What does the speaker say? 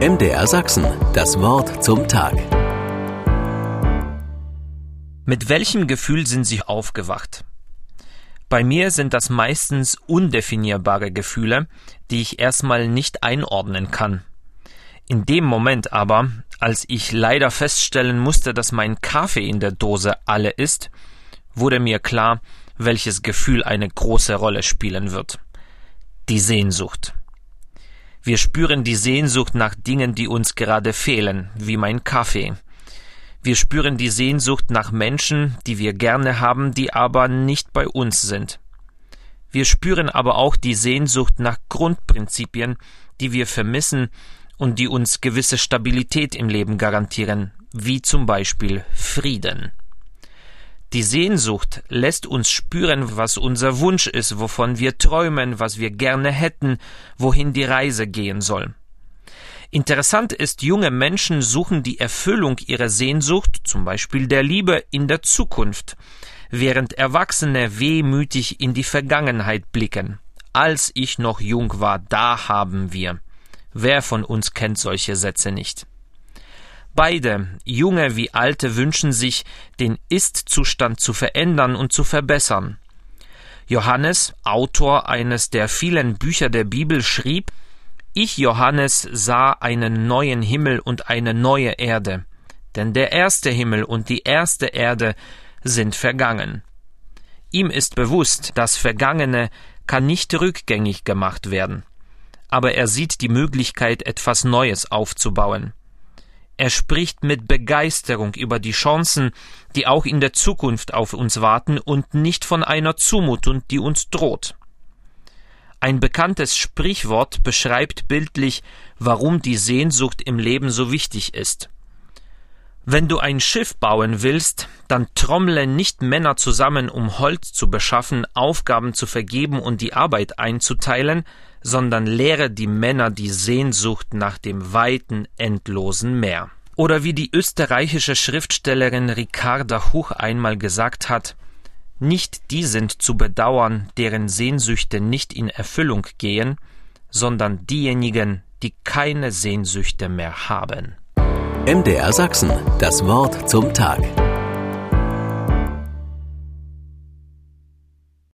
MDR Sachsen, das Wort zum Tag. Mit welchem Gefühl sind Sie aufgewacht? Bei mir sind das meistens undefinierbare Gefühle, die ich erstmal nicht einordnen kann. In dem Moment aber, als ich leider feststellen musste, dass mein Kaffee in der Dose alle ist, wurde mir klar, welches Gefühl eine große Rolle spielen wird. Die Sehnsucht. Wir spüren die Sehnsucht nach Dingen, die uns gerade fehlen, wie mein Kaffee. Wir spüren die Sehnsucht nach Menschen, die wir gerne haben, die aber nicht bei uns sind. Wir spüren aber auch die Sehnsucht nach Grundprinzipien, die wir vermissen und die uns gewisse Stabilität im Leben garantieren, wie zum Beispiel Frieden. Die Sehnsucht lässt uns spüren, was unser Wunsch ist, wovon wir träumen, was wir gerne hätten, wohin die Reise gehen soll. Interessant ist, junge Menschen suchen die Erfüllung ihrer Sehnsucht, zum Beispiel der Liebe, in der Zukunft, während Erwachsene wehmütig in die Vergangenheit blicken. Als ich noch jung war, da haben wir. Wer von uns kennt solche Sätze nicht? Beide, junge wie alte, wünschen sich, den Ist-Zustand zu verändern und zu verbessern. Johannes, Autor eines der vielen Bücher der Bibel, schrieb, ich, Johannes, sah einen neuen Himmel und eine neue Erde, denn der erste Himmel und die erste Erde sind vergangen. Ihm ist bewusst, das Vergangene kann nicht rückgängig gemacht werden, aber er sieht die Möglichkeit, etwas Neues aufzubauen. Er spricht mit Begeisterung über die Chancen, die auch in der Zukunft auf uns warten und nicht von einer Zumutung, die uns droht. Ein bekanntes Sprichwort beschreibt bildlich, warum die Sehnsucht im Leben so wichtig ist. Wenn du ein Schiff bauen willst, dann trommle nicht Männer zusammen, um Holz zu beschaffen, Aufgaben zu vergeben und die Arbeit einzuteilen, sondern lehre die Männer die Sehnsucht nach dem weiten, endlosen Meer. Oder wie die österreichische Schriftstellerin Ricarda Huch einmal gesagt hat, nicht die sind zu bedauern, deren Sehnsüchte nicht in Erfüllung gehen, sondern diejenigen, die keine Sehnsüchte mehr haben. MDR Sachsen, das Wort zum Tag.